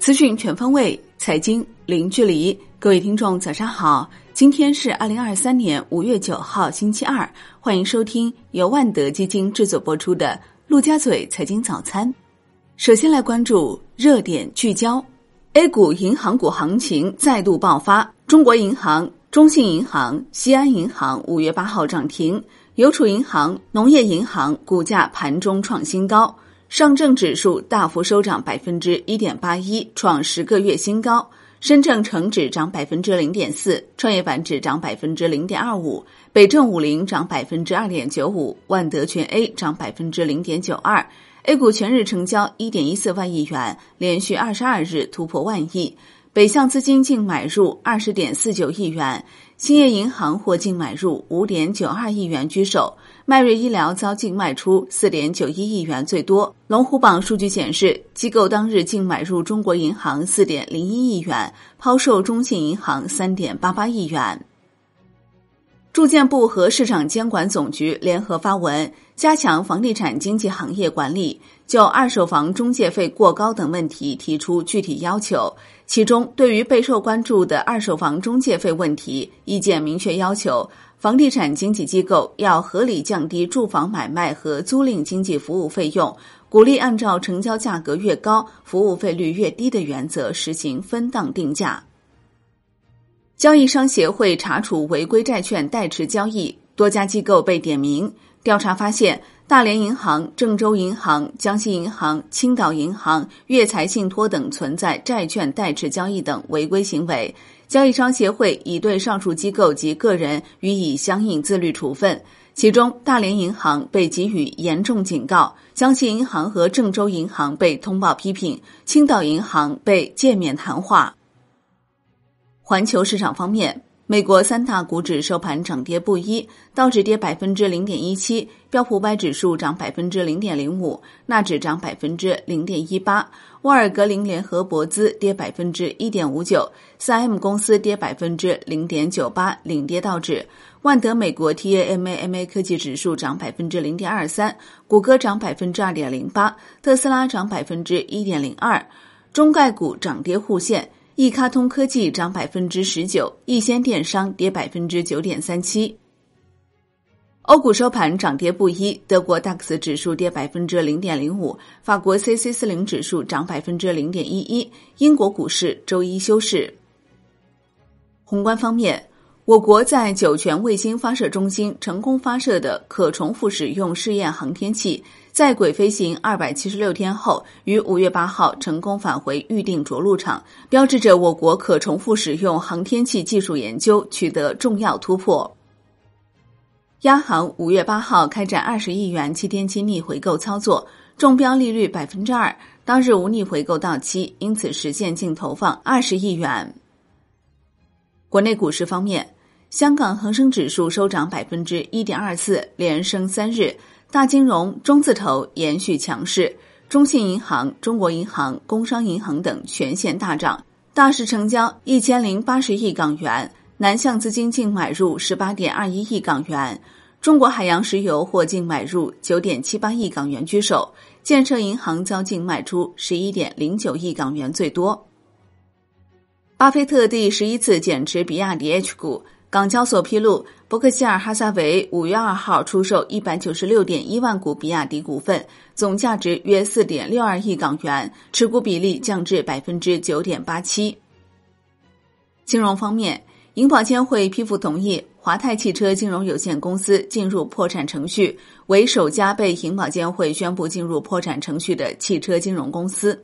资讯全方位，财经零距离。各位听众，早上好！今天是二零二三年五月九号，星期二。欢迎收听由万德基金制作播出的《陆家嘴财经早餐》。首先来关注热点聚焦：A 股银行股行情再度爆发，中国银行、中信银行、西安银行五月八号涨停，邮储银行、农业银行股价盘中创新高。上证指数大幅收涨百分之一点八一，创十个月新高；深证成指涨百分之零点四，创业板指涨百分之零点二五，北证五零涨百分之二点九五，万德全 A 涨百分之零点九二。A 股全日成交一点一四万亿元，连续二十二日突破万亿。北向资金净买入二十点四九亿元，兴业银行获净买入五点九二亿元居首。迈瑞医疗遭净卖出四点九一亿元，最多。龙虎榜数据显示，机构当日净买入中国银行四点零一亿元，抛售中信银行三点八八亿元。住建部和市场监管总局联合发文，加强房地产经纪行业管理，就二手房中介费过高等问题提出具体要求。其中，对于备受关注的二手房中介费问题，意见明确要求。房地产经纪机构要合理降低住房买卖和租赁经济服务费用，鼓励按照成交价格越高，服务费率越低的原则实行分档定价。交易商协会查处违规债券代持交易，多家机构被点名。调查发现，大连银行、郑州银行、江西银行、青岛银行、粤财信托等存在债券代持交易等违规行为。交易商协会已对上述机构及个人予以相应自律处分，其中大连银行被给予严重警告，江西银行和郑州银行被通报批评，青岛银行被诫勉谈话。环球市场方面。美国三大股指收盘涨跌不一，道指跌百分之零点一七，标普五百指数涨百分之零点零五，纳指涨百分之零点一八，沃尔格林联合博资跌百分之一点五九，三 M 公司跌百分之零点九八，领跌道指。万德美国 TAMAMA 科技指数涨百分之零点二三，谷歌涨百分之二点零八，特斯拉涨百分之一点零二，中概股涨跌互现。易卡通科技涨百分之十九，易先电商跌百分之九点三七。欧股收盘涨跌不一，德国 DAX 指数跌百分之零点零五，法国 CC 四零指数涨百分之零点一一。英国股市周一休市。宏观方面。我国在酒泉卫星发射中心成功发射的可重复使用试验航天器，在轨飞行二百七十六天后，于五月八号成功返回预定着陆场，标志着我国可重复使用航天器技术研究取得重要突破。央行五月八号开展二十亿元七天期逆回购操作，中标利率百分之二，当日无逆回购到期，因此实现净投放二十亿元。国内股市方面。香港恒生指数收涨百分之一点二四，连升三日。大金融、中字头延续强势，中信银行、中国银行、工商银行等全线大涨。大市成交一千零八十亿港元，南向资金净买入十八点二一亿港元。中国海洋石油获净买入九点七八亿港元居首，建设银行遭净卖出十一点零九亿港元最多。巴菲特第十一次减持比亚迪 H 股。港交所披露，伯克希尔哈撒韦五月二号出售一百九十六点一万股比亚迪股份，总价值约四点六二亿港元，持股比例降至百分之九点八七。金融方面，银保监会批复同意华泰汽车金融有限公司进入破产程序，为首家被银保监会宣布进入破产程序的汽车金融公司。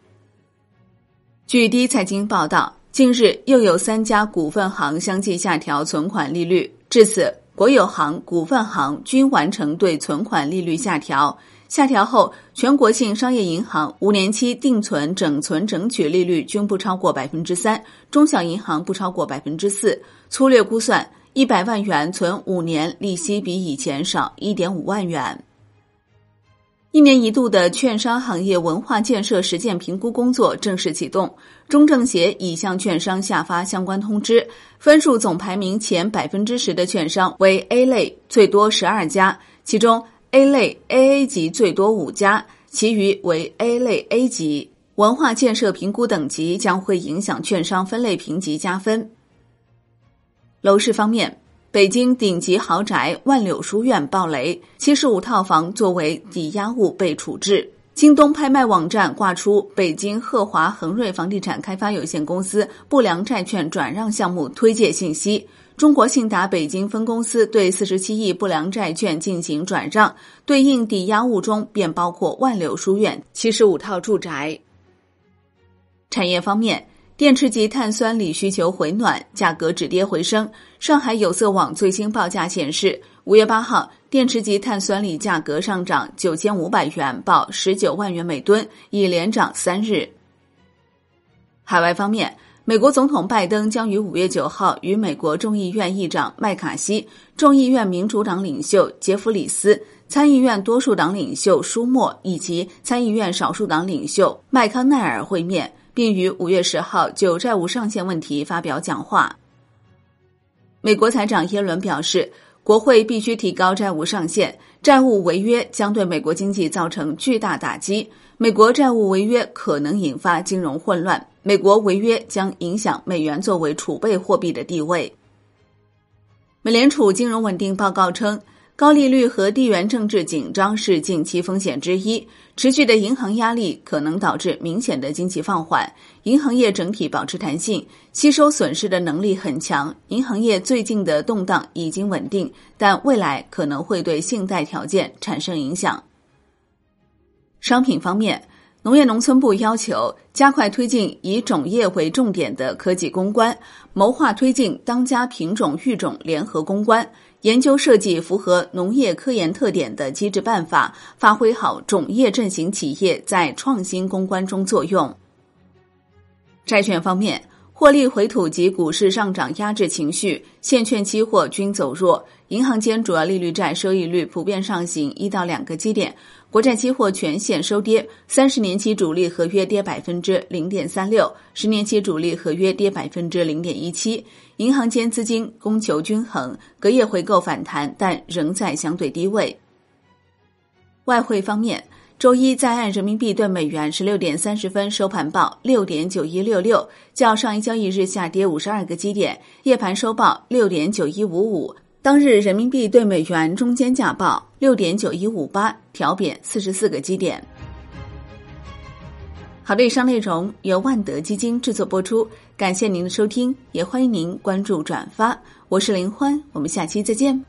据第一财经报道。近日，又有三家股份行相继下调存款利率，至此，国有行、股份行均完成对存款利率下调。下调后，全国性商业银行五年期定存整存整取利率均不超过百分之三，中小银行不超过百分之四。粗略估算，一百万元存五年，利息比以前少一点五万元。一年一度的券商行业文化建设实践评估工作正式启动，中政协已向券商下发相关通知，分数总排名前百分之十的券商为 A 类，最多十二家，其中 A 类 AA 级最多五家，其余为 A 类 A 级。文化建设评估等级将会影响券商分类评级加分。楼市方面，北京顶级豪宅万柳书院爆雷，七十五套房作为抵押物被处置。京东拍卖网站挂出北京鹤华恒瑞房地产开发有限公司不良债券转让项目推介信息。中国信达北京分公司对四十七亿不良债券进行转让，对应抵押物中便包括万柳书院七十五套住宅。产业方面，电池级碳酸锂需求回暖，价格止跌回升。上海有色网最新报价显示，五月八号。电池级碳酸锂价格上涨九千五百元，报十九万元每吨，已连涨三日。海外方面，美国总统拜登将于五月九号与美国众议院议长麦卡锡、众议院民主党领袖杰弗里斯、参议院多数党领袖舒默以及参议院少数党领袖麦康奈尔会面，并于五月十号就债务上限问题发表讲话。美国财长耶伦表示。国会必须提高债务上限，债务违约将对美国经济造成巨大打击。美国债务违约可能引发金融混乱，美国违约将影响美元作为储备货币的地位。美联储金融稳定报告称。高利率和地缘政治紧张是近期风险之一，持续的银行压力可能导致明显的经济放缓。银行业整体保持弹性，吸收损失的能力很强。银行业最近的动荡已经稳定，但未来可能会对信贷条件产生影响。商品方面。农业农村部要求加快推进以种业为重点的科技攻关，谋划推进当家品种育种联合攻关，研究设计符合农业科研特点的机制办法，发挥好种业振兴企业在创新攻关中作用。债券方面。获利回吐及股市上涨压制情绪，现券期货均走弱。银行间主要利率债收益率普遍上行一到两个基点，国债期货全线收跌，三十年期主力合约跌百分之零点三六，十年期主力合约跌百分之零点一七。银行间资金供求均衡，隔夜回购反弹，但仍在相对低位。外汇方面。周一在岸人民币对美元十六点三十分收盘报六点九一六六，较上一交易日下跌五十二个基点。夜盘收报六点九一五五，当日人民币对美元中间价报六点九一五八，调贬四十四个基点。好的，以上内容由万德基金制作播出，感谢您的收听，也欢迎您关注转发。我是林欢，我们下期再见。